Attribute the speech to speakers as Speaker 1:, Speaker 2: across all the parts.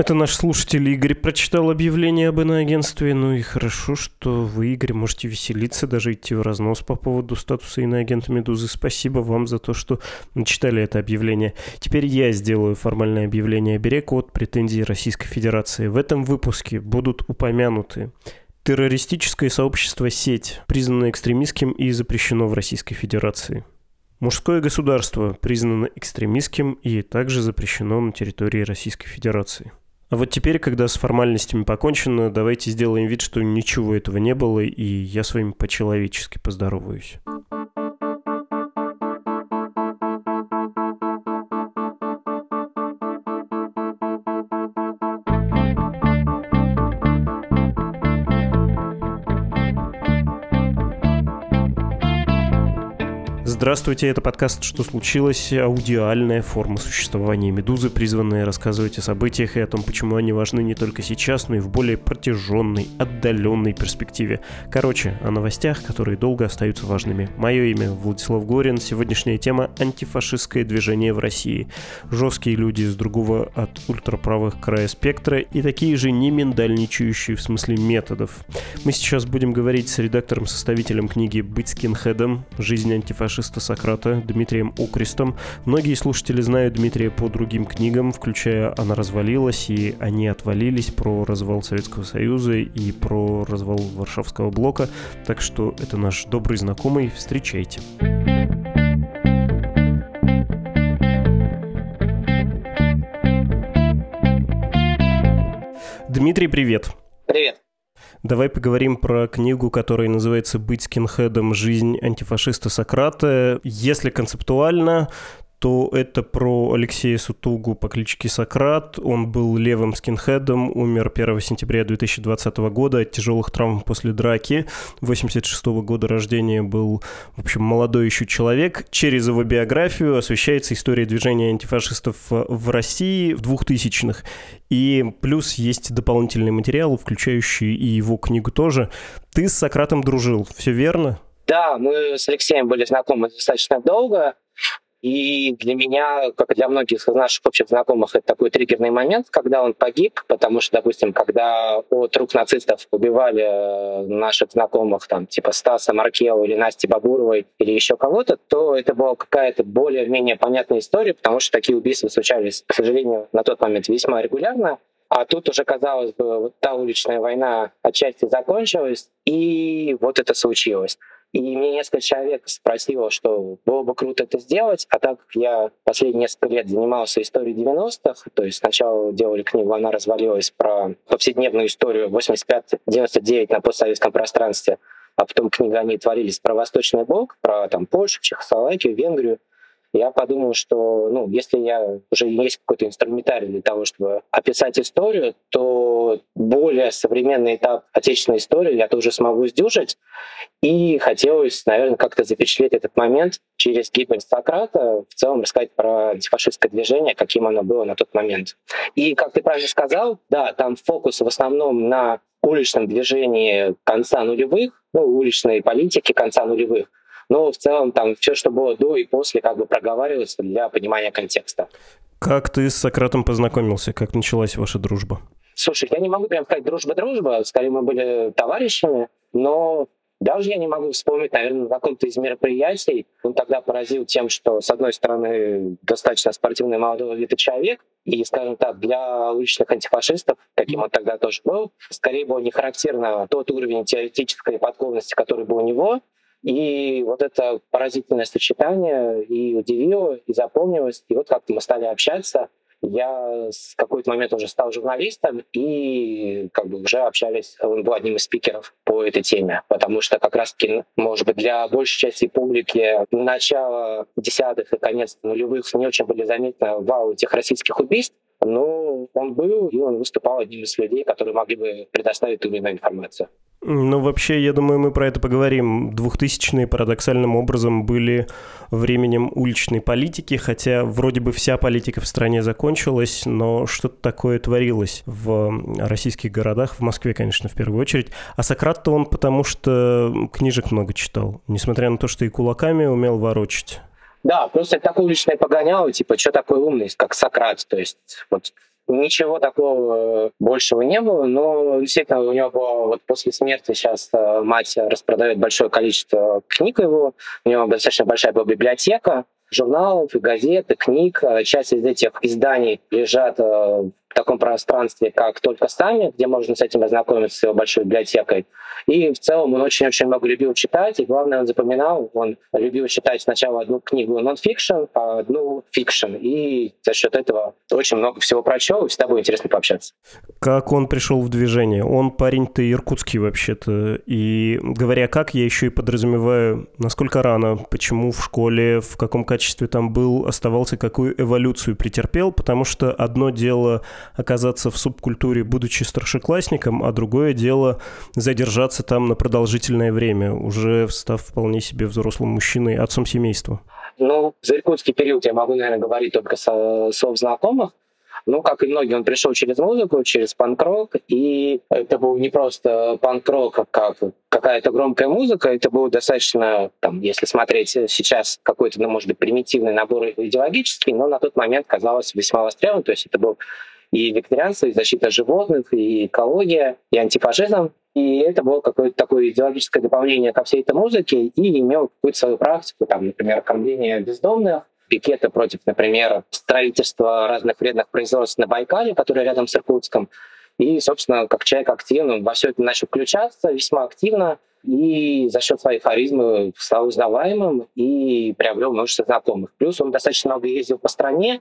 Speaker 1: Это наш слушатель Игорь прочитал объявление об иноагентстве. Ну и хорошо, что вы, Игорь, можете веселиться, даже идти в разнос по поводу статуса иноагента «Медузы». Спасибо вам за то, что начитали это объявление. Теперь я сделаю формальное объявление оберег от претензий Российской Федерации. В этом выпуске будут упомянуты террористическое сообщество «Сеть», признано экстремистским и запрещено в Российской Федерации. Мужское государство признано экстремистским и также запрещено на территории Российской Федерации. А вот теперь, когда с формальностями покончено, давайте сделаем вид, что ничего этого не было, и я с вами по-человечески поздороваюсь. Здравствуйте, это подкаст «Что случилось?» Аудиальная форма существования «Медузы», призванная рассказывать о событиях и о том, почему они важны не только сейчас, но и в более протяженной, отдаленной перспективе. Короче, о новостях, которые долго остаются важными. Мое имя Владислав Горин. Сегодняшняя тема – антифашистское движение в России. Жесткие люди с другого от ультраправых края спектра и такие же не миндальничающие в смысле методов. Мы сейчас будем говорить с редактором-составителем книги «Быть скинхедом. Жизнь антифашиста» текста Сократа Дмитрием Окрестом. Многие слушатели знают Дмитрия по другим книгам, включая «Она развалилась» и «Они отвалились» про развал Советского Союза и про развал Варшавского блока. Так что это наш добрый знакомый. Встречайте. Дмитрий, привет.
Speaker 2: Привет.
Speaker 1: Давай поговорим про книгу, которая называется «Быть скинхедом. Жизнь антифашиста Сократа». Если концептуально, то это про Алексея Сутугу по кличке Сократ. Он был левым скинхедом, умер 1 сентября 2020 года от тяжелых травм после драки. 86 -го года рождения был, в общем, молодой еще человек. Через его биографию освещается история движения антифашистов в России в 2000-х. И плюс есть дополнительный материал, включающий и его книгу тоже. Ты с Сократом дружил, все верно?
Speaker 2: Да, мы с Алексеем были знакомы достаточно долго. И для меня, как и для многих из наших общих знакомых, это такой триггерный момент, когда он погиб, потому что, допустим, когда от рук нацистов убивали э, наших знакомых, там, типа Стаса Маркева или Насти Бабуровой или еще кого-то, то это была какая-то более-менее понятная история, потому что такие убийства случались, к сожалению, на тот момент весьма регулярно. А тут уже, казалось бы, вот та уличная война отчасти закончилась, и вот это случилось. И мне несколько человек спросило, что было бы круто это сделать, а так как я последние несколько лет занимался историей 90-х, то есть сначала делали книгу «Она развалилась» про повседневную историю 85-99 на постсоветском пространстве, а потом книга «Они творились» про Восточный блок, про там, Польшу, Чехословакию, Венгрию я подумал, что ну, если я уже есть какой-то инструментарий для того, чтобы описать историю, то более современный этап отечественной истории я тоже смогу сдюжить. И хотелось, наверное, как-то запечатлеть этот момент через гибель Сократа, в целом рассказать про антифашистское движение, каким оно было на тот момент. И, как ты правильно сказал, да, там фокус в основном на уличном движении конца нулевых, ну, уличной политики конца нулевых, но в целом там все, что было до и после, как бы проговаривается для понимания контекста.
Speaker 1: Как ты с Сократом познакомился? Как началась ваша дружба?
Speaker 2: Слушай, я не могу прям сказать дружба-дружба, скорее мы были товарищами, но даже я не могу вспомнить, наверное, на каком-то из мероприятий. Он тогда поразил тем, что, с одной стороны, достаточно спортивный молодой вида человек, и, скажем так, для уличных антифашистов, каким он тогда тоже был, скорее было не характерно тот уровень теоретической подкованности, который был у него, и вот это поразительное сочетание и удивило, и запомнилось. И вот как-то мы стали общаться. Я с какой-то момент уже стал журналистом, и как бы уже общались, он был одним из спикеров по этой теме, потому что как раз-таки, может быть, для большей части публики начало десятых и конец нулевых не очень были заметны вау этих российских убийств, но он был, и он выступал одним из людей, которые могли бы предоставить иную информацию.
Speaker 1: Ну, вообще, я думаю, мы про это поговорим. Двухтысячные парадоксальным образом были временем уличной политики, хотя вроде бы вся политика в стране закончилась, но что-то такое творилось в российских городах, в Москве, конечно, в первую очередь. А Сократ-то он потому что книжек много читал, несмотря на то, что и кулаками умел ворочать.
Speaker 2: Да, просто это такое уличное погоняло, типа, что такое умный, как Сократ. То есть вот Ничего такого э, большего не было, но действительно у него было, вот после смерти сейчас э, мать распродает большое количество книг его, у него достаточно большая была библиотека, журналов, и газет, и книг. Э, часть из этих изданий лежат в таком пространстве, как только сами, где можно с этим ознакомиться с его большой библиотекой. И в целом он очень-очень много любил читать, и главное, он запоминал, он любил читать сначала одну книгу нон-фикшн, а одну fiction, и за счет этого очень много всего прочел, и всегда было интересно пообщаться.
Speaker 1: Как он пришел в движение? Он парень-то иркутский вообще-то, и говоря как, я еще и подразумеваю, насколько рано, почему в школе, в каком качестве там был, оставался, какую эволюцию претерпел, потому что одно дело оказаться в субкультуре, будучи старшеклассником, а другое дело задержаться там на продолжительное время, уже став вполне себе взрослым мужчиной, отцом семейства?
Speaker 2: Ну, за иркутский период я могу, наверное, говорить только со слов знакомых. Ну, как и многие, он пришел через музыку, через панк-рок, и это был не просто панк-рок, как какая-то громкая музыка, это был достаточно, там, если смотреть сейчас, какой-то, ну, может быть, примитивный набор идеологический, но на тот момент казалось весьма востребованным, то есть это был и вегетарианство, и защита животных, и экология, и антифашизм. И это было какое-то такое идеологическое дополнение ко всей этой музыке и имел какую-то свою практику, там, например, кормление бездомных, пикеты против, например, строительства разных вредных производств на Байкале, которые рядом с Иркутском. И, собственно, как человек активный, во все это начал включаться весьма активно, и за счет своей харизмы стал узнаваемым и приобрел множество знакомых. Плюс он достаточно много ездил по стране,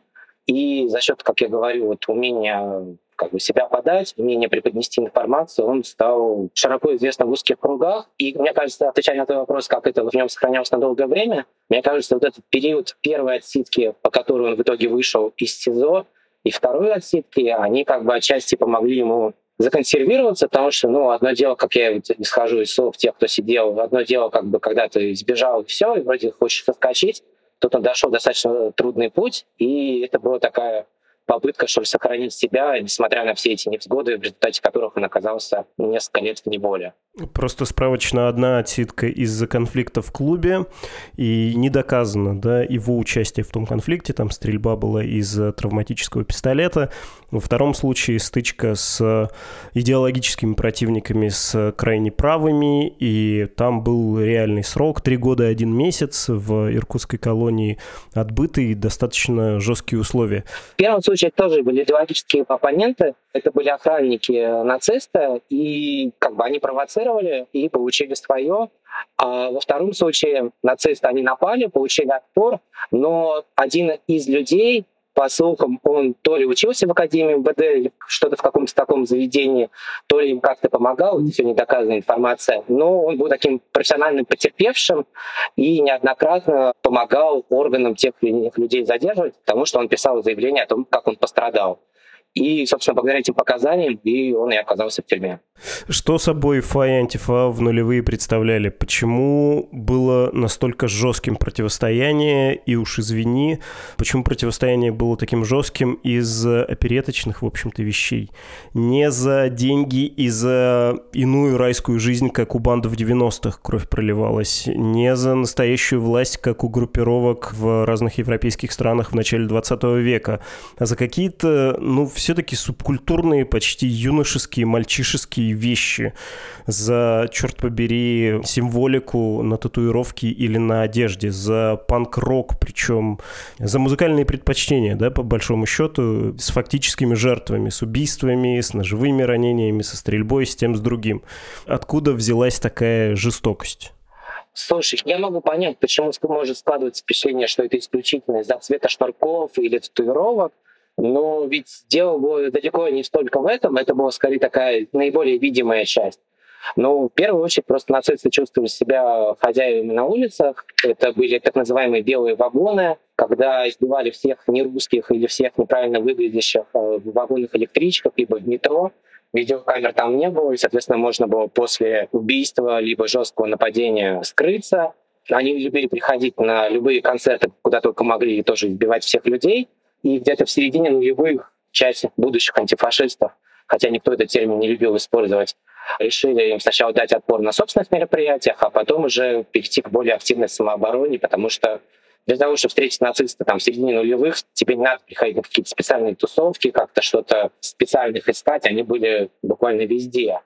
Speaker 2: и за счет, как я говорю, вот умения как бы себя подать, умение преподнести информацию, он стал широко известным в узких кругах. И мне кажется, отвечая на твой вопрос, как это в нем сохранялось на долгое время, мне кажется, вот этот период первой отсидки, по которой он в итоге вышел из СИЗО, и второй отсидки, они как бы отчасти помогли ему законсервироваться, потому что, ну, одно дело, как я исхожу из слов тех, кто сидел, одно дело, как бы, когда ты сбежал, и все, и вроде хочешь соскочить, Тут он дошел достаточно трудный путь, и это была такая попытка, что ли, сохранить себя, несмотря на все эти невзгоды, в результате которых он оказался несколько лет в неволе.
Speaker 1: Просто справочно одна отсидка из-за конфликта в клубе, и не доказано, да, его участие в том конфликте, там стрельба была из травматического пистолета. Во втором случае стычка с идеологическими противниками, с крайне правыми, и там был реальный срок, три года и один месяц в иркутской колонии отбытый, достаточно жесткие условия.
Speaker 2: В первом случае тоже были идеологические оппоненты, это были охранники нациста, и как бы они провоцировали и получили свое. А во втором случае нацисты, они напали, получили отпор, но один из людей, по слухам, он то ли учился в Академии МВД или что-то в каком-то таком заведении, то ли им как-то помогал, это все недоказанная информация, но он был таким профессиональным потерпевшим и неоднократно помогал органам тех или иных людей задерживать, потому что он писал заявление о том, как он пострадал. И, собственно, благодаря этим показаниям и он и оказался в тюрьме.
Speaker 1: Что собой ФА и антифа в нулевые представляли? Почему было настолько жестким противостояние? И уж извини, почему противостояние было таким жестким из опереточных, в общем-то, вещей? Не за деньги и за иную райскую жизнь, как у банды в 90-х кровь проливалась. Не за настоящую власть, как у группировок в разных европейских странах в начале 20 века. А за какие-то, ну, все-таки субкультурные, почти юношеские, мальчишеские вещи, за, черт побери, символику на татуировке или на одежде, за панк-рок, причем за музыкальные предпочтения, да, по большому счету, с фактическими жертвами, с убийствами, с ножевыми ранениями, со стрельбой, с тем, с другим. Откуда взялась такая жестокость?
Speaker 2: Слушай, я могу понять, почему может складываться впечатление, что это исключительно из-за цвета шнурков или татуировок, но ведь дело было далеко не столько в этом, это была скорее такая наиболее видимая часть. Но в первую очередь просто нацисты чувствовали себя хозяевами на улицах. Это были так называемые белые вагоны, когда избивали всех нерусских или всех неправильно выглядящих э, в вагонных электричках, либо в метро. видеокамер там не было, и, соответственно, можно было после убийства либо жесткого нападения скрыться. Они любили приходить на любые концерты, куда только могли, и тоже избивать всех людей. И где-то в середине нулевых часть будущих антифашистов, хотя никто этот термин не любил использовать, решили им сначала дать отпор на собственных мероприятиях, а потом уже перейти к более активной самообороне, потому что для того, чтобы встретить нациста там в середине нулевых, тебе не надо приходить на какие-то специальные тусовки, как-то что-то специальных искать, они были буквально везде.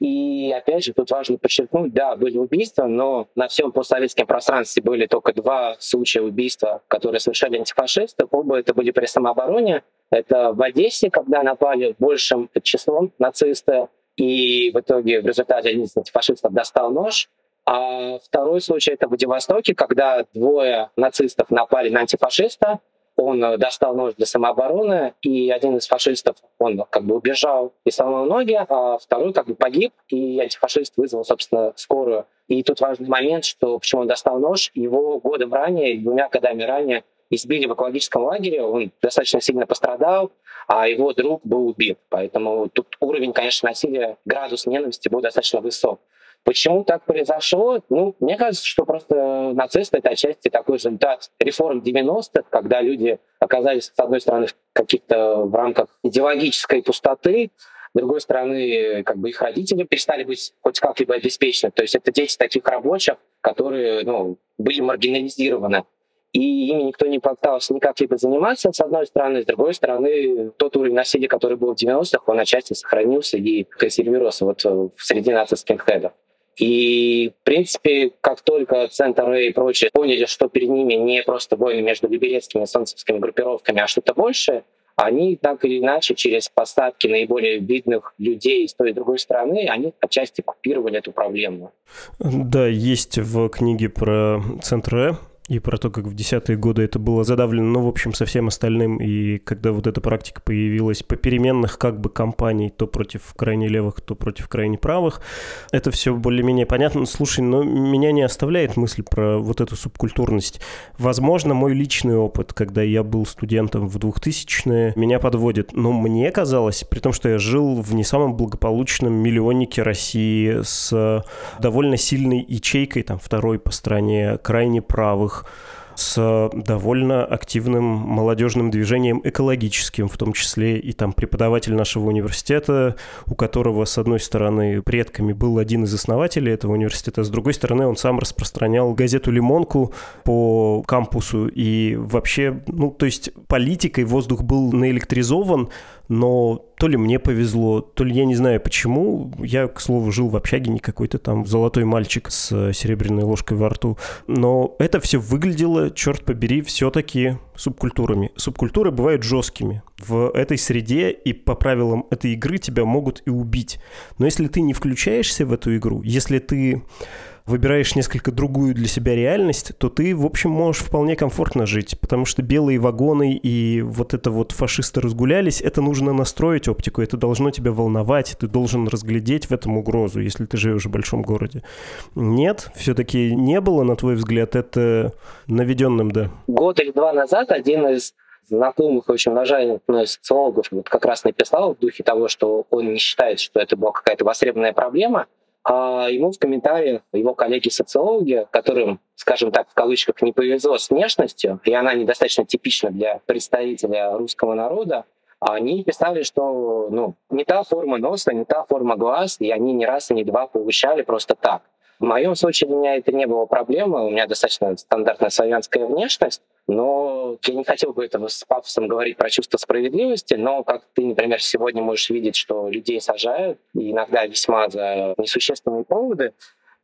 Speaker 2: И опять же, тут важно подчеркнуть, да, были убийства, но на всем постсоветском пространстве были только два случая убийства, которые совершали антифашисты. Оба это были при самообороне. Это в Одессе, когда напали большим числом нацисты, и в итоге в результате один из антифашистов достал нож, а второй случай это в Владивостоке, когда двое нацистов напали на антифашиста, он э, достал нож для самообороны, и один из фашистов, он как бы убежал и сломал ноги, а второй как бы погиб, и антифашист вызвал, собственно, скорую. И тут важный момент, что почему он достал нож, его годом ранее, двумя годами ранее избили в экологическом лагере, он достаточно сильно пострадал, а его друг был убит. Поэтому тут уровень, конечно, насилия, градус ненависти был достаточно высок. Почему так произошло? Ну, мне кажется, что просто нацисты — это отчасти такой результат реформ 90-х, когда люди оказались, с одной стороны, в каких-то в рамках идеологической пустоты, с другой стороны, как бы их родители перестали быть хоть как-либо обеспечены. То есть это дети таких рабочих, которые ну, были маргинализированы. И ими никто не пытался никак-либо заниматься, с одной стороны. С другой стороны, тот уровень насилия, который был в 90-х, он отчасти сохранился и консервировался вот в среди нацистских хедов. И, в принципе, как только Центр и прочие поняли, что перед ними не просто войны между либерецкими и солнцевскими группировками, а что-то большее, они так или иначе через поставки наиболее видных людей с той и другой стороны, они отчасти купировали эту проблему.
Speaker 1: Да, есть в книге про Центр и про то, как в десятые годы это было задавлено, ну, в общем, со всем остальным, и когда вот эта практика появилась по переменных как бы компаний, то против крайне левых, то против крайне правых, это все более-менее понятно. Слушай, но меня не оставляет мысль про вот эту субкультурность. Возможно, мой личный опыт, когда я был студентом в 2000-е, меня подводит, но мне казалось, при том, что я жил в не самом благополучном миллионнике России с довольно сильной ячейкой, там, второй по стране, крайне правых, с довольно активным молодежным движением экологическим, в том числе и там преподаватель нашего университета, у которого, с одной стороны, предками был один из основателей этого университета, с другой стороны, он сам распространял газету «Лимонку» по кампусу, и вообще, ну, то есть политикой воздух был наэлектризован, но то ли мне повезло, то ли я не знаю почему. Я, к слову, жил в общаге, не какой-то там золотой мальчик с серебряной ложкой во рту. Но это все выглядело, черт побери, все-таки субкультурами. Субкультуры бывают жесткими. В этой среде и по правилам этой игры тебя могут и убить. Но если ты не включаешься в эту игру, если ты выбираешь несколько другую для себя реальность, то ты, в общем, можешь вполне комфортно жить, потому что белые вагоны и вот это вот фашисты разгулялись, это нужно настроить оптику, это должно тебя волновать, ты должен разглядеть в этом угрозу, если ты живешь в большом городе. Нет, все-таки не было, на твой взгляд, это наведенным, да?
Speaker 2: Год или два назад один из знакомых очень уважаемых мной социологов вот как раз написал в духе того, что он не считает, что это была какая-то востребованная проблема – а ему в комментариях его коллеги-социологи, которым, скажем так, в кавычках не повезло с внешностью, и она недостаточно типична для представителя русского народа, они писали, что ну, не та форма носа, не та форма глаз, и они ни раз и ни два получали просто так. В моем случае для меня это не было проблемой, у меня достаточно стандартная славянская внешность, но я не хотел бы этого с пафосом говорить про чувство справедливости, но как ты, например, сегодня можешь видеть, что людей сажают, и иногда весьма за несущественные поводы,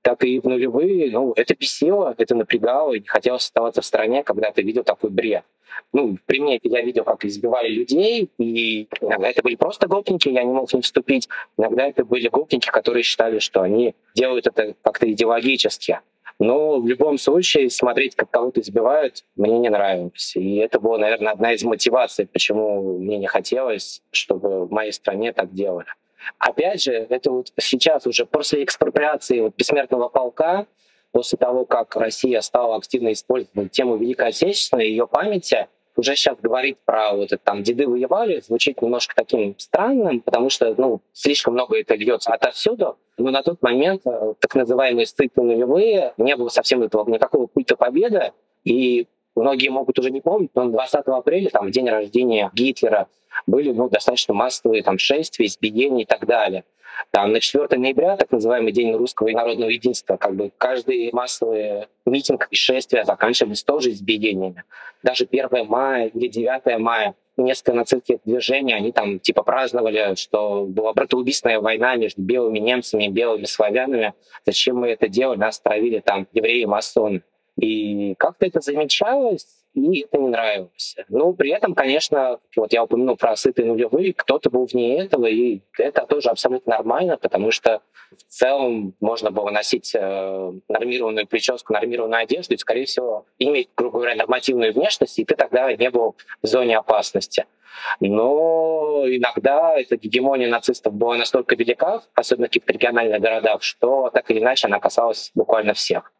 Speaker 2: так и в нулевые, ну, это бесило, это напрягало, и не хотелось оставаться в стране, когда ты видел такой бред ну, при мне я видел, как избивали людей, и иногда это были просто гопники, я не мог с ним вступить. Иногда это были гопники, которые считали, что они делают это как-то идеологически. Но в любом случае смотреть, как кого-то избивают, мне не нравилось. И это была, наверное, одна из мотиваций, почему мне не хотелось, чтобы в моей стране так делали. Опять же, это вот сейчас уже после экспроприации вот бессмертного полка, после того, как Россия стала активно использовать тему Великой Отечественной, ее памяти, уже сейчас говорить про вот это там «деды воевали» звучит немножко таким странным, потому что, ну, слишком много это льется отовсюду. Но на тот момент э, так называемые стыки нулевые, не было совсем этого никакого культа победы, и многие могут уже не помнить, но 20 апреля, там, в день рождения Гитлера, были ну, достаточно массовые там, шествия, избиения и так далее. Там, на 4 ноября, так называемый День русского народного единства, как бы каждый массовый митинг и шествие заканчивались тоже избиениями. Даже 1 мая или 9 мая несколько нацистских движений, они там типа праздновали, что была братоубийственная война между белыми немцами и белыми славянами. Зачем мы это делали? Нас травили там евреи масоны. И как-то это замечалось, и это не нравилось. Но при этом, конечно, вот я упомянул про сытые нулевые, кто-то был вне этого, и это тоже абсолютно нормально, потому что в целом можно было носить э, нормированную прическу, нормированную одежду, и, скорее всего, иметь, грубо говоря, нормативную внешность, и ты тогда не был в зоне опасности. Но иногда эта гегемония нацистов была настолько велика, особенно в каких-то региональных городах, что так или иначе она касалась буквально всех.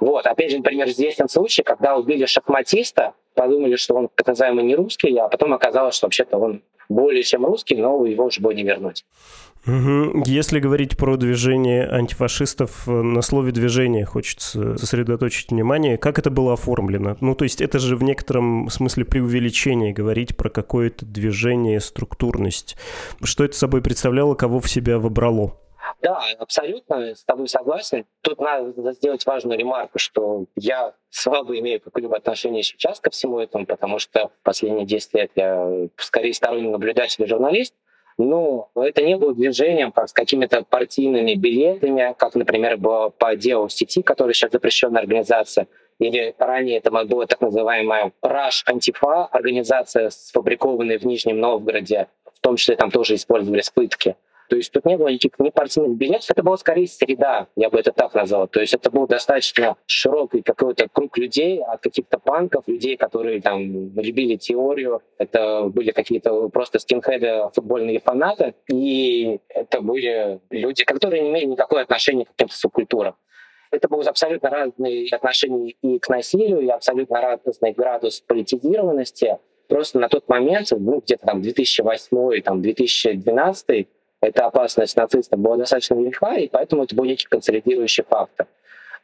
Speaker 2: Вот, опять же, например, известен случай, когда убили шахматиста, подумали, что он так называемый не русский, а потом оказалось, что вообще-то он более чем русский, но его уже было не вернуть.
Speaker 1: Угу. Если говорить про движение антифашистов, на слове «движение» хочется сосредоточить внимание. Как это было оформлено? Ну, то есть это же в некотором смысле преувеличение говорить про какое-то движение, структурность. Что это собой представляло, кого в себя вобрало?
Speaker 2: Да, абсолютно с тобой согласен. Тут надо сделать важную ремарку, что я слабо имею какое-либо отношение сейчас ко всему этому, потому что последние 10 лет я скорее сторонний наблюдатель и журналист. Но это не было движением как с какими-то партийными билетами, как, например, было по делу сети, которая сейчас запрещенная организация, или ранее это была так называемая Rush Антифа, организация, сфабрикованная в Нижнем Новгороде, в том числе там тоже использовались пытки. То есть тут не было никаких ни партийных билетов, это была скорее среда, я бы это так назвал. То есть это был достаточно широкий какой-то круг людей, от каких-то панков, людей, которые там любили теорию. Это были какие-то просто скинхеды, футбольные фанаты. И это были люди, которые не имели никакого отношения к каким-то субкультурам. Это были абсолютно разные отношения и к насилию, и абсолютно разный градус политизированности. Просто на тот момент, ну, где-то там 2008 там, 2012 эта опасность нацистов была достаточно велика, и поэтому это был некий консолидирующий фактор.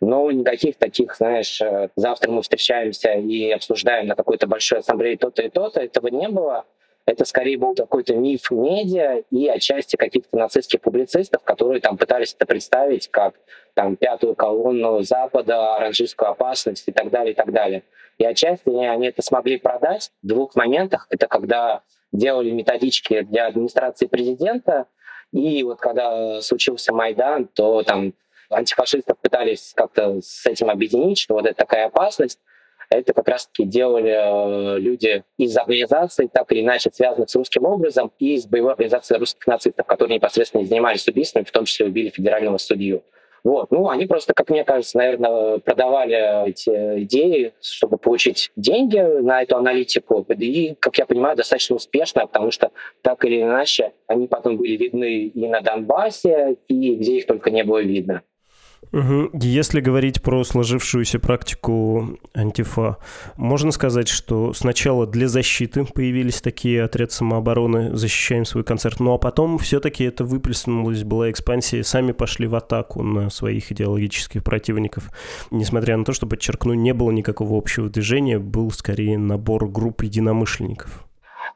Speaker 2: Но никаких таких, знаешь, э, завтра мы встречаемся и обсуждаем на какой-то большой ассамблее то-то и то-то, этого не было. Это скорее был какой-то миф медиа и отчасти каких-то нацистских публицистов, которые там пытались это представить как там пятую колонну Запада, оранжистскую опасность и так далее, и так далее. И отчасти они это смогли продать в двух моментах. Это когда делали методички для администрации президента, и вот когда случился Майдан, то там антифашистов пытались как-то с этим объединить, что вот это такая опасность. Это как раз-таки делали э, люди из организаций, так или иначе связанных с русским образом, и из боевой организации русских нацистов, которые непосредственно занимались убийствами, в том числе убили федерального судью. Вот. Ну, они просто, как мне кажется, наверное, продавали эти идеи, чтобы получить деньги на эту аналитику. И, как я понимаю, достаточно успешно, потому что так или иначе они потом были видны и на Донбассе, и где их только не было видно.
Speaker 1: Если говорить про сложившуюся практику антифа, можно сказать, что сначала для защиты появились такие отряды самообороны «Защищаем свой концерт», ну а потом все-таки это выплеснулось, была экспансия, сами пошли в атаку на своих идеологических противников. Несмотря на то, что, подчеркну, не было никакого общего движения, был скорее набор групп единомышленников.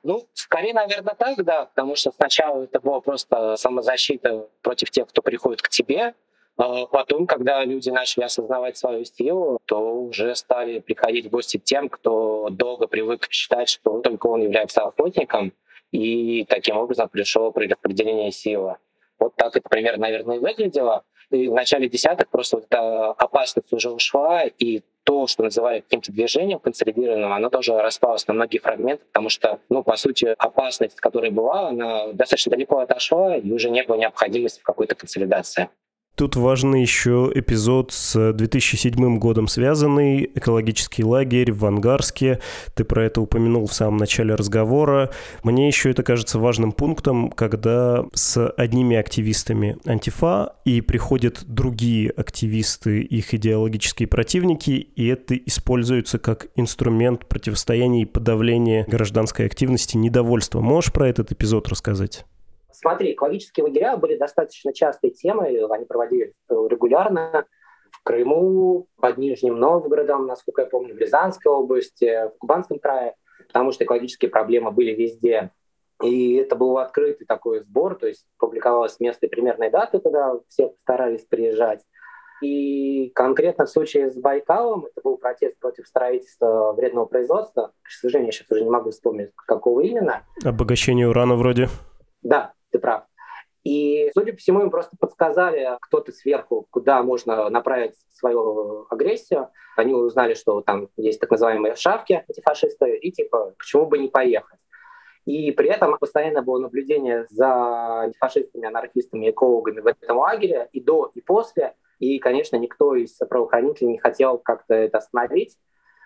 Speaker 2: Ну, скорее, наверное, так, да, потому что сначала это была просто самозащита против тех, кто приходит к тебе, потом, когда люди начали осознавать свою силу, то уже стали приходить в гости тем, кто долго привык считать, что только он является охотником, и таким образом пришел при распределении силы. Вот так это примерно, наверное, и выглядело. И в начале десятых просто вот эта опасность уже ушла, и то, что называли каким-то движением консолидированным, оно тоже распалось на многие фрагменты, потому что, ну, по сути, опасность, которая была, она достаточно далеко отошла, и уже не было необходимости в какой-то консолидации.
Speaker 1: Тут важный еще эпизод с 2007 годом связанный, экологический лагерь в Ангарске. Ты про это упомянул в самом начале разговора. Мне еще это кажется важным пунктом, когда с одними активистами антифа и приходят другие активисты, их идеологические противники, и это используется как инструмент противостояния и подавления гражданской активности, недовольства. Можешь про этот эпизод рассказать?
Speaker 2: Смотри, экологические лагеря были достаточно частой темой, они проводились регулярно в Крыму, под Нижним Новгородом, насколько я помню, в Рязанской области, в Кубанском крае, потому что экологические проблемы были везде. И это был открытый такой сбор, то есть публиковалось место и примерные даты, куда все старались приезжать. И конкретно в случае с Байкалом это был протест против строительства вредного производства. К сожалению, я сейчас уже не могу вспомнить, какого именно.
Speaker 1: Обогащение урана вроде.
Speaker 2: Да. И, судя по всему, им просто подсказали кто-то сверху, куда можно направить свою агрессию. Они узнали, что там есть так называемые шавки, антифашисты, и типа, почему бы не поехать. И при этом постоянно было наблюдение за антифашистами, анархистами, экологами в этом лагере и до, и после. И, конечно, никто из правоохранителей не хотел как-то это остановить.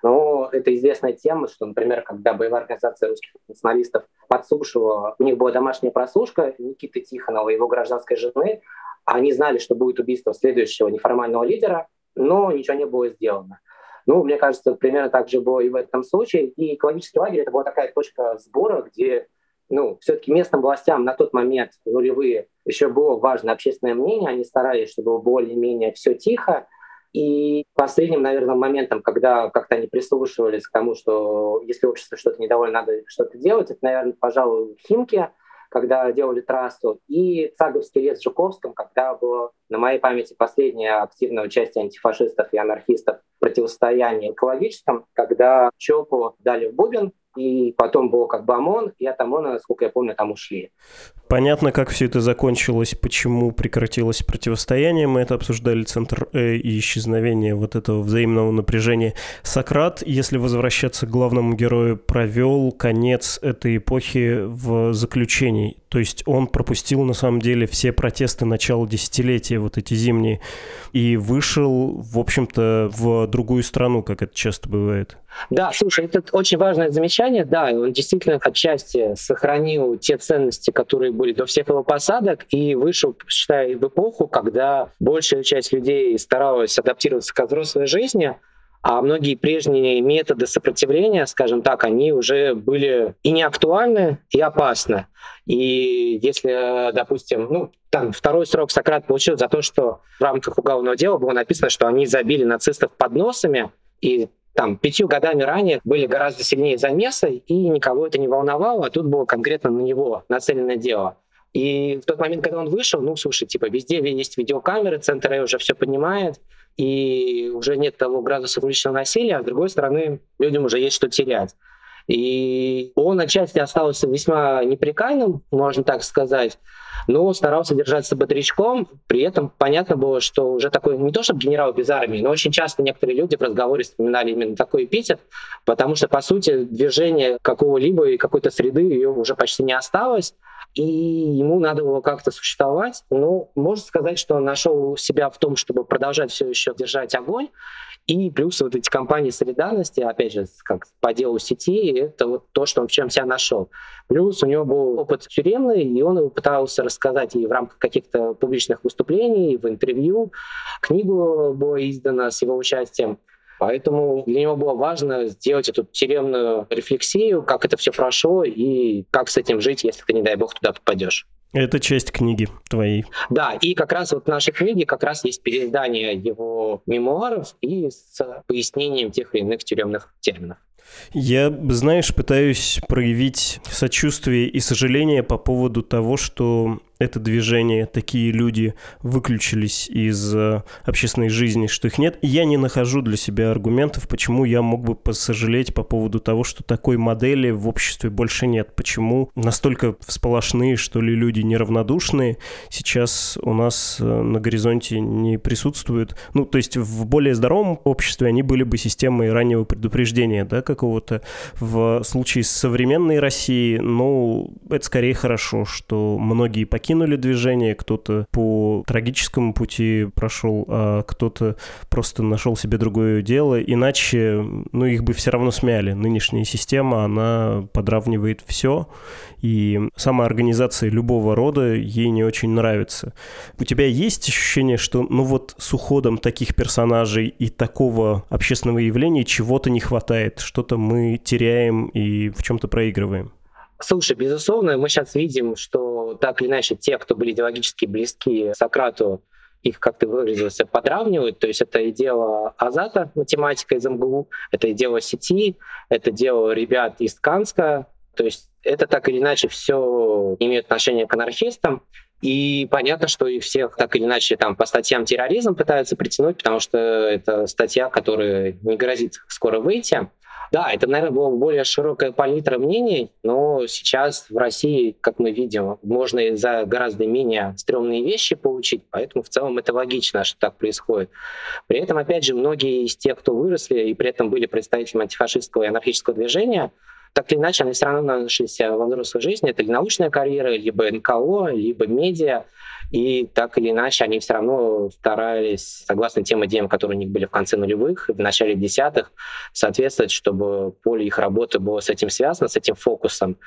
Speaker 2: Но это известная тема, что, например, когда боевая организация русских националистов подслушивала, у них была домашняя прослушка Никиты Тихонова и его гражданской жены, они знали, что будет убийство следующего неформального лидера, но ничего не было сделано. Ну, мне кажется, примерно так же было и в этом случае. И экологический лагерь — это была такая точка сбора, где ну, все-таки местным властям на тот момент, нулевые, еще было важно общественное мнение, они старались, чтобы было более-менее все тихо, и последним, наверное, моментом, когда как-то они прислушивались к тому, что если общество что-то недовольно, надо что-то делать, это, наверное, пожалуй, Химки, когда делали трассу, и Цаговский лес в Жуковском, когда было, на моей памяти, последнее активное участие антифашистов и анархистов в противостоянии экологическом, когда Чопу дали в Бубен, и потом был как бы ОМОН, и от ОМОНа, насколько я помню, там ушли.
Speaker 1: Понятно, как все это закончилось, почему прекратилось противостояние. Мы это обсуждали, центр э и исчезновение вот этого взаимного напряжения. Сократ, если возвращаться к главному герою, провел конец этой эпохи в заключении. То есть он пропустил на самом деле все протесты начала десятилетия, вот эти зимние, и вышел, в общем-то, в другую страну, как это часто бывает.
Speaker 2: Да, слушай, это очень важное замечание. Да, он действительно отчасти сохранил те ценности, которые были до всех его посадок, и вышел, считай, в эпоху, когда большая часть людей старалась адаптироваться к взрослой жизни, а многие прежние методы сопротивления, скажем так, они уже были и не актуальны, и опасны. И если, допустим, ну, там второй срок Сократ получил за то, что в рамках уголовного дела было написано, что они забили нацистов подносами, и там пятью годами ранее были гораздо сильнее замесы, и никого это не волновало, а тут было конкретно на него нацеленное дело. И в тот момент, когда он вышел, ну, слушай, типа, везде есть видеокамеры, центр уже все понимает, и уже нет того градуса уличного насилия, а с другой стороны, людям уже есть что терять. И он отчасти остался весьма неприкаянным, можно так сказать, но старался держаться бодрячком. При этом понятно было, что уже такой, не то чтобы генерал без армии, но очень часто некоторые люди в разговоре вспоминали именно такой эпитет, потому что, по сути, движение какого-либо и какой-то среды ее уже почти не осталось, и ему надо было как-то существовать. Ну, можно сказать, что он нашел себя в том, чтобы продолжать все еще держать огонь, и плюс вот эти компании солидарности, опять же, как по делу сети, это вот то, что он в чем себя нашел. Плюс у него был опыт тюремный, и он его пытался рассказать и в рамках каких-то публичных выступлений, и в интервью. Книгу была издана с его участием. Поэтому для него было важно сделать эту тюремную рефлексию, как это все прошло и как с этим жить, если ты, не дай бог, туда попадешь.
Speaker 1: Это часть книги твоей.
Speaker 2: Да, и как раз вот в нашей книге как раз есть переиздание его мемуаров и с пояснением тех или иных тюремных терминов.
Speaker 1: Я, знаешь, пытаюсь проявить сочувствие и сожаление по поводу того, что это движение, такие люди выключились из э, общественной жизни, что их нет. я не нахожу для себя аргументов, почему я мог бы посожалеть по поводу того, что такой модели в обществе больше нет. Почему настолько всполошные, что ли, люди неравнодушные сейчас у нас э, на горизонте не присутствуют. Ну, то есть в более здоровом обществе они были бы системой раннего предупреждения, да, какого-то. В случае с современной Россией, ну, это скорее хорошо, что многие покинули движение, кто-то по трагическому пути прошел, а кто-то просто нашел себе другое дело. Иначе, ну, их бы все равно смяли. Нынешняя система, она подравнивает все, и сама организация любого рода ей не очень нравится. У тебя есть ощущение, что, ну вот, с уходом таких персонажей и такого общественного явления чего-то не хватает, что-то мы теряем и в чем-то проигрываем?
Speaker 2: Слушай, безусловно, мы сейчас видим, что так или иначе те, кто были идеологически близки Сократу, их, как ты выразился, подравнивают. То есть это и дело Азата, математика из МГУ, это и дело сети, это дело ребят из Канска. То есть это так или иначе все имеет отношение к анархистам. И понятно, что их всех так или иначе там по статьям терроризм пытаются притянуть, потому что это статья, которая не грозит скоро выйти. Да, это, наверное, была более широкая палитра мнений, но сейчас в России, как мы видим, можно и за гораздо менее стрёмные вещи получить, поэтому в целом это логично, что так происходит. При этом, опять же, многие из тех, кто выросли и при этом были представителями антифашистского и анархического движения, так или иначе, они все равно нашлись во взрослой жизни. Это или научная карьера, либо НКО, либо медиа. И так или иначе, они все равно старались, согласно тем идеям, которые у них были в конце нулевых, в начале десятых, соответствовать, чтобы поле их работы было с этим связано, с этим фокусом.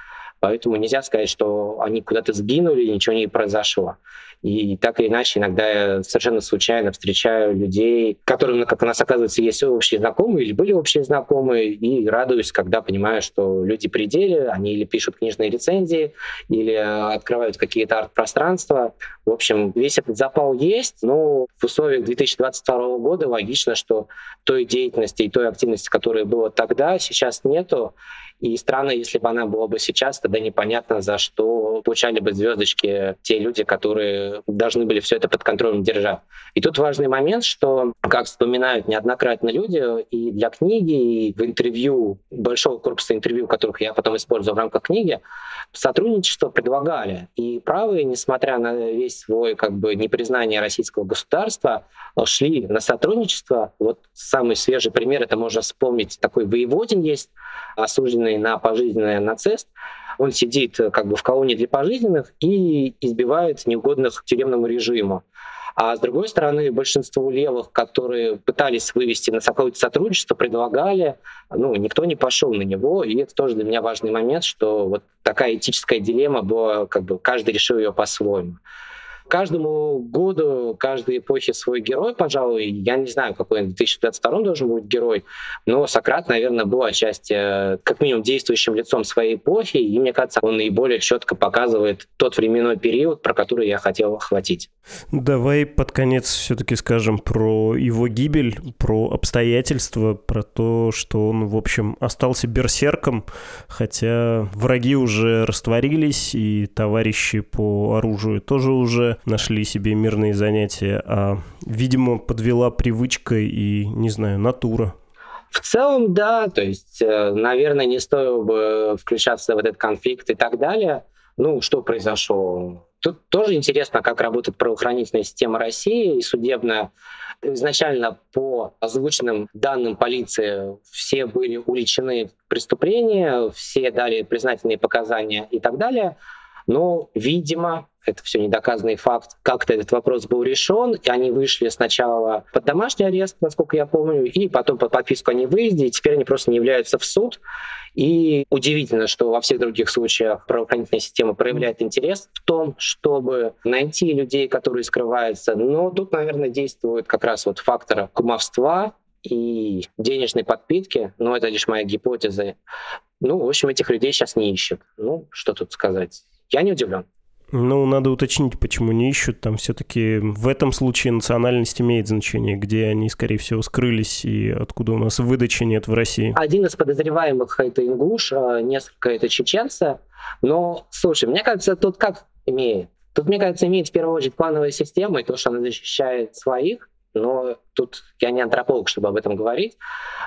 Speaker 2: Поэтому нельзя сказать, что они куда-то сгинули, ничего не произошло. И так или иначе, иногда я совершенно случайно встречаю людей, которым, как у нас оказывается, есть общие знакомые или были общие знакомые, и радуюсь, когда понимаю, что люди пределе, они или пишут книжные рецензии, или открывают какие-то арт-пространства. В общем, весь этот запал есть, но в условиях 2022 года логично, что той деятельности и той активности, которая была тогда, сейчас нету. И странно, если бы она была бы сейчас, тогда непонятно, за что получали бы звездочки те люди, которые должны были все это под контролем держать. И тут важный момент, что, как вспоминают неоднократно люди, и для книги, и в интервью, большого корпуса интервью, которых я потом использую в рамках книги, сотрудничество предлагали. И правые, несмотря на весь свой как бы непризнание российского государства, шли на сотрудничество. Вот самый свежий пример, это можно вспомнить, такой воеводин есть, осужденный на пожизненное нацист, он сидит э, как бы в колонии для пожизненных и избивает неугодных тюремному режиму. А с другой стороны, большинство левых, которые пытались вывести на какое-то сотрудничество, предлагали, ну, никто не пошел на него, и это тоже для меня важный момент, что вот такая этическая дилемма была, как бы каждый решил ее по-своему. Каждому году, каждой эпохе свой герой, пожалуй. Я не знаю, какой он в 2022 должен быть герой, но Сократ, наверное, был отчасти э, как минимум действующим лицом своей эпохи, и мне кажется, он наиболее четко показывает тот временной период, про который я хотел охватить.
Speaker 1: Давай под конец все-таки скажем про его гибель, про обстоятельства, про то, что он, в общем, остался берсерком, хотя враги уже растворились, и товарищи по оружию тоже уже нашли себе мирные занятия, а, видимо, подвела привычка и, не знаю, натура.
Speaker 2: В целом, да, то есть, э, наверное, не стоило бы включаться в этот конфликт и так далее. Ну, что произошло? Тут тоже интересно, как работает правоохранительная система России и судебная. Изначально по озвученным данным полиции все были уличены в преступлении, все дали признательные показания и так далее. Но, видимо, это все недоказанный факт, как-то этот вопрос был решен, и они вышли сначала под домашний арест, насколько я помню, и потом под подписку о невыезде, и теперь они просто не являются в суд. И удивительно, что во всех других случаях правоохранительная система проявляет интерес в том, чтобы найти людей, которые скрываются. Но тут, наверное, действует как раз вот фактор кумовства и денежной подпитки, но это лишь моя гипотеза. Ну, в общем, этих людей сейчас не ищут. Ну, что тут сказать? Я не удивлен.
Speaker 1: Ну, надо уточнить, почему не ищут. Там все-таки в этом случае национальность имеет значение, где они, скорее всего, скрылись и откуда у нас выдачи нет в России.
Speaker 2: Один из подозреваемых это ингуш, а несколько это чеченцы. Но, слушай, мне кажется, тут как имеет? Тут, мне кажется, имеет в первую очередь плановая система и то, что она защищает своих, но тут я не антрополог, чтобы об этом говорить.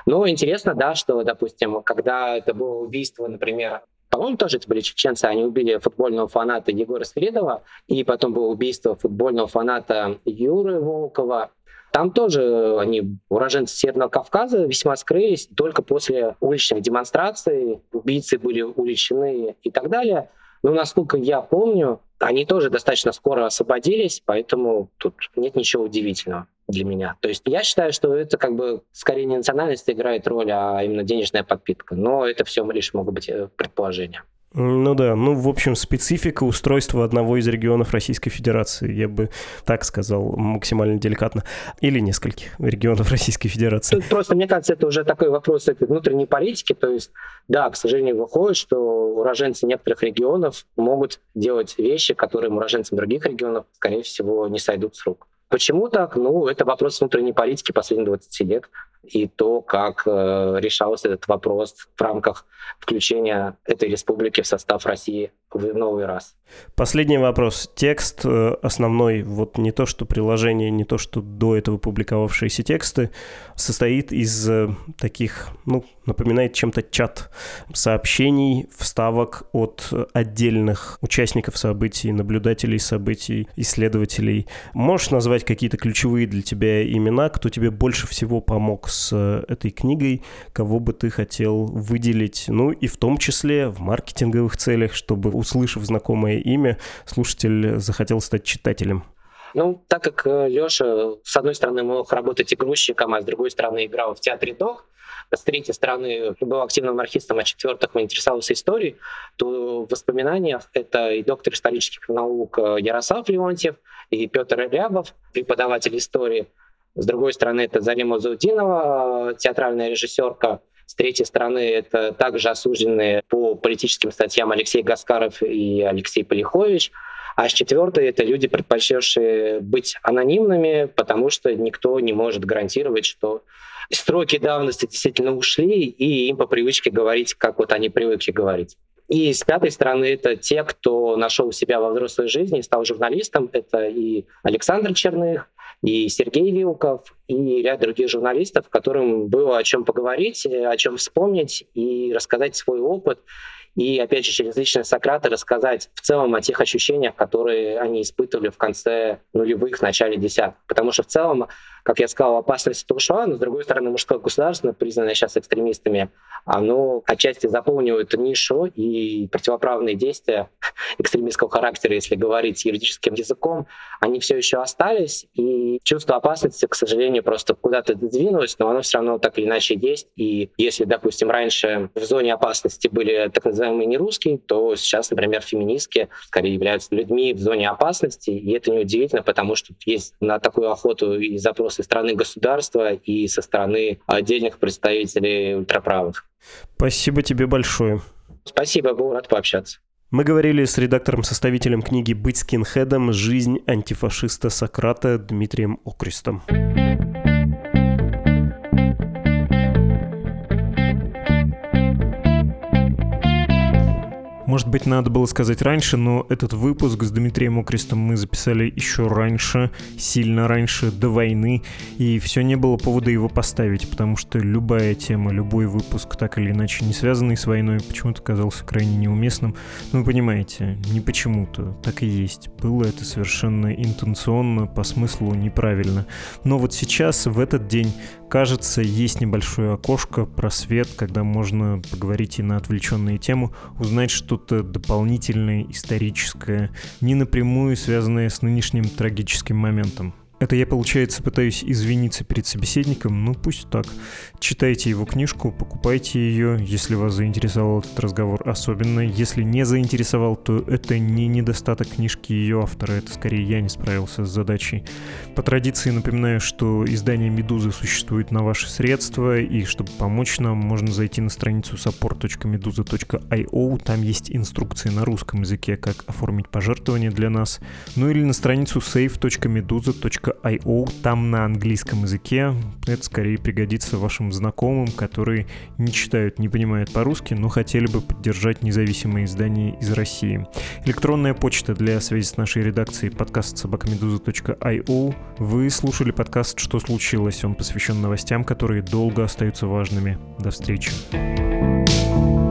Speaker 2: Но интересно, да, что, допустим, когда это было убийство, например, по-моему, тоже это были чеченцы, они убили футбольного фаната Егора Свиридова, и потом было убийство футбольного фаната Юры Волкова. Там тоже они, уроженцы Северного Кавказа, весьма скрылись. Только после уличных демонстраций убийцы были уличены и так далее. Но, насколько я помню, они тоже достаточно скоро освободились, поэтому тут нет ничего удивительного для меня. То есть я считаю, что это как бы скорее не национальность играет роль, а именно денежная подпитка. Но это все лишь могут быть э, предположения.
Speaker 1: Ну да, ну, в общем, специфика устройства одного из регионов Российской Федерации, я бы так сказал, максимально деликатно. Или нескольких регионов Российской Федерации.
Speaker 2: Тут просто, мне кажется, это уже такой вопрос этой внутренней политики. То есть, да, к сожалению, выходит, что уроженцы некоторых регионов могут делать вещи, которые уроженцам других регионов, скорее всего, не сойдут с рук. Почему так? Ну, это вопрос внутренней политики последних 20 лет и то, как э, решался этот вопрос в рамках включения этой республики в состав России в новый раз.
Speaker 1: Последний вопрос. Текст э, основной, вот не то, что приложение, не то, что до этого публиковавшиеся тексты, состоит из э, таких, ну, напоминает чем-то чат сообщений, вставок от отдельных участников событий, наблюдателей событий, исследователей. Можешь назвать какие-то ключевые для тебя имена, кто тебе больше всего помог с э, этой книгой, кого бы ты хотел выделить, ну и в том числе в маркетинговых целях, чтобы, услышав знакомое имя, слушатель захотел стать читателем?
Speaker 2: Ну, так как э, Леша, с одной стороны, мог работать игрущиком, а с другой стороны, играл в театре ДОК, с третьей стороны, был активным анархистом, а четвертых интересовался историей, то в воспоминаниях это и доктор исторических наук э, Ярослав Леонтьев, и Петр Рябов, преподаватель истории. С другой стороны, это Зарима Заудинова, театральная режиссерка. С третьей стороны, это также осужденные по политическим статьям Алексей Гаскаров и Алексей Полихович. А с четвертой это люди, предпочтевшие быть анонимными, потому что никто не может гарантировать, что строки давности действительно ушли, и им по привычке говорить, как вот они привыкли говорить. И с пятой стороны это те, кто нашел себя во взрослой жизни и стал журналистом. Это и Александр Черных, и Сергей Вилков, и ряд других журналистов, которым было о чем поговорить, о чем вспомнить и рассказать свой опыт. И опять же, через личное Сократа рассказать в целом о тех ощущениях, которые они испытывали в конце нулевых, начале десятых. Потому что в целом как я сказал, опасность ушла, но, с другой стороны, мужское государство, признанное сейчас экстремистами, оно отчасти заполнивает нишу и противоправные действия экстремистского характера, если говорить юридическим языком, они все еще остались, и чувство опасности, к сожалению, просто куда-то двинулось, но оно все равно так или иначе есть, и если, допустим, раньше в зоне опасности были так называемые нерусские, то сейчас, например, феминистки скорее являются людьми в зоне опасности, и это неудивительно, потому что есть на такую охоту и запрос со стороны государства и со стороны отдельных представителей ультраправых.
Speaker 1: Спасибо тебе большое.
Speaker 2: Спасибо, был рад пообщаться.
Speaker 1: Мы говорили с редактором-составителем книги «Быть скинхедом. Жизнь антифашиста Сократа» Дмитрием Окрестом. Может быть, надо было сказать раньше, но этот выпуск с Дмитрием Окрестом мы записали еще раньше, сильно раньше, до войны, и все не было повода его поставить, потому что любая тема, любой выпуск, так или иначе не связанный с войной, почему-то казался крайне неуместным. Ну, вы понимаете, не почему-то, так и есть. Было это совершенно интенционно, по смыслу неправильно. Но вот сейчас, в этот день, кажется, есть небольшое окошко, просвет, когда можно поговорить и на отвлеченные темы, узнать что-то дополнительное, историческое, не напрямую связанное с нынешним трагическим моментом. Это я, получается, пытаюсь извиниться перед собеседником, ну пусть так. Читайте его книжку, покупайте ее, если вас заинтересовал этот разговор особенно. Если не заинтересовал, то это не недостаток книжки ее автора, это скорее я не справился с задачей. По традиции напоминаю, что издание «Медузы» существует на ваши средства, и чтобы помочь нам, можно зайти на страницу support.meduza.io, там есть инструкции на русском языке, как оформить пожертвование для нас, ну или на страницу save.meduza.io Podcast.io, там на английском языке. Это скорее пригодится вашим знакомым, которые не читают, не понимают по-русски, но хотели бы поддержать независимые издания из России. Электронная почта для связи с нашей редакцией подкаст собакамедуза.io. Вы слушали подкаст «Что случилось?». Он посвящен новостям, которые долго остаются важными. До встречи. thank you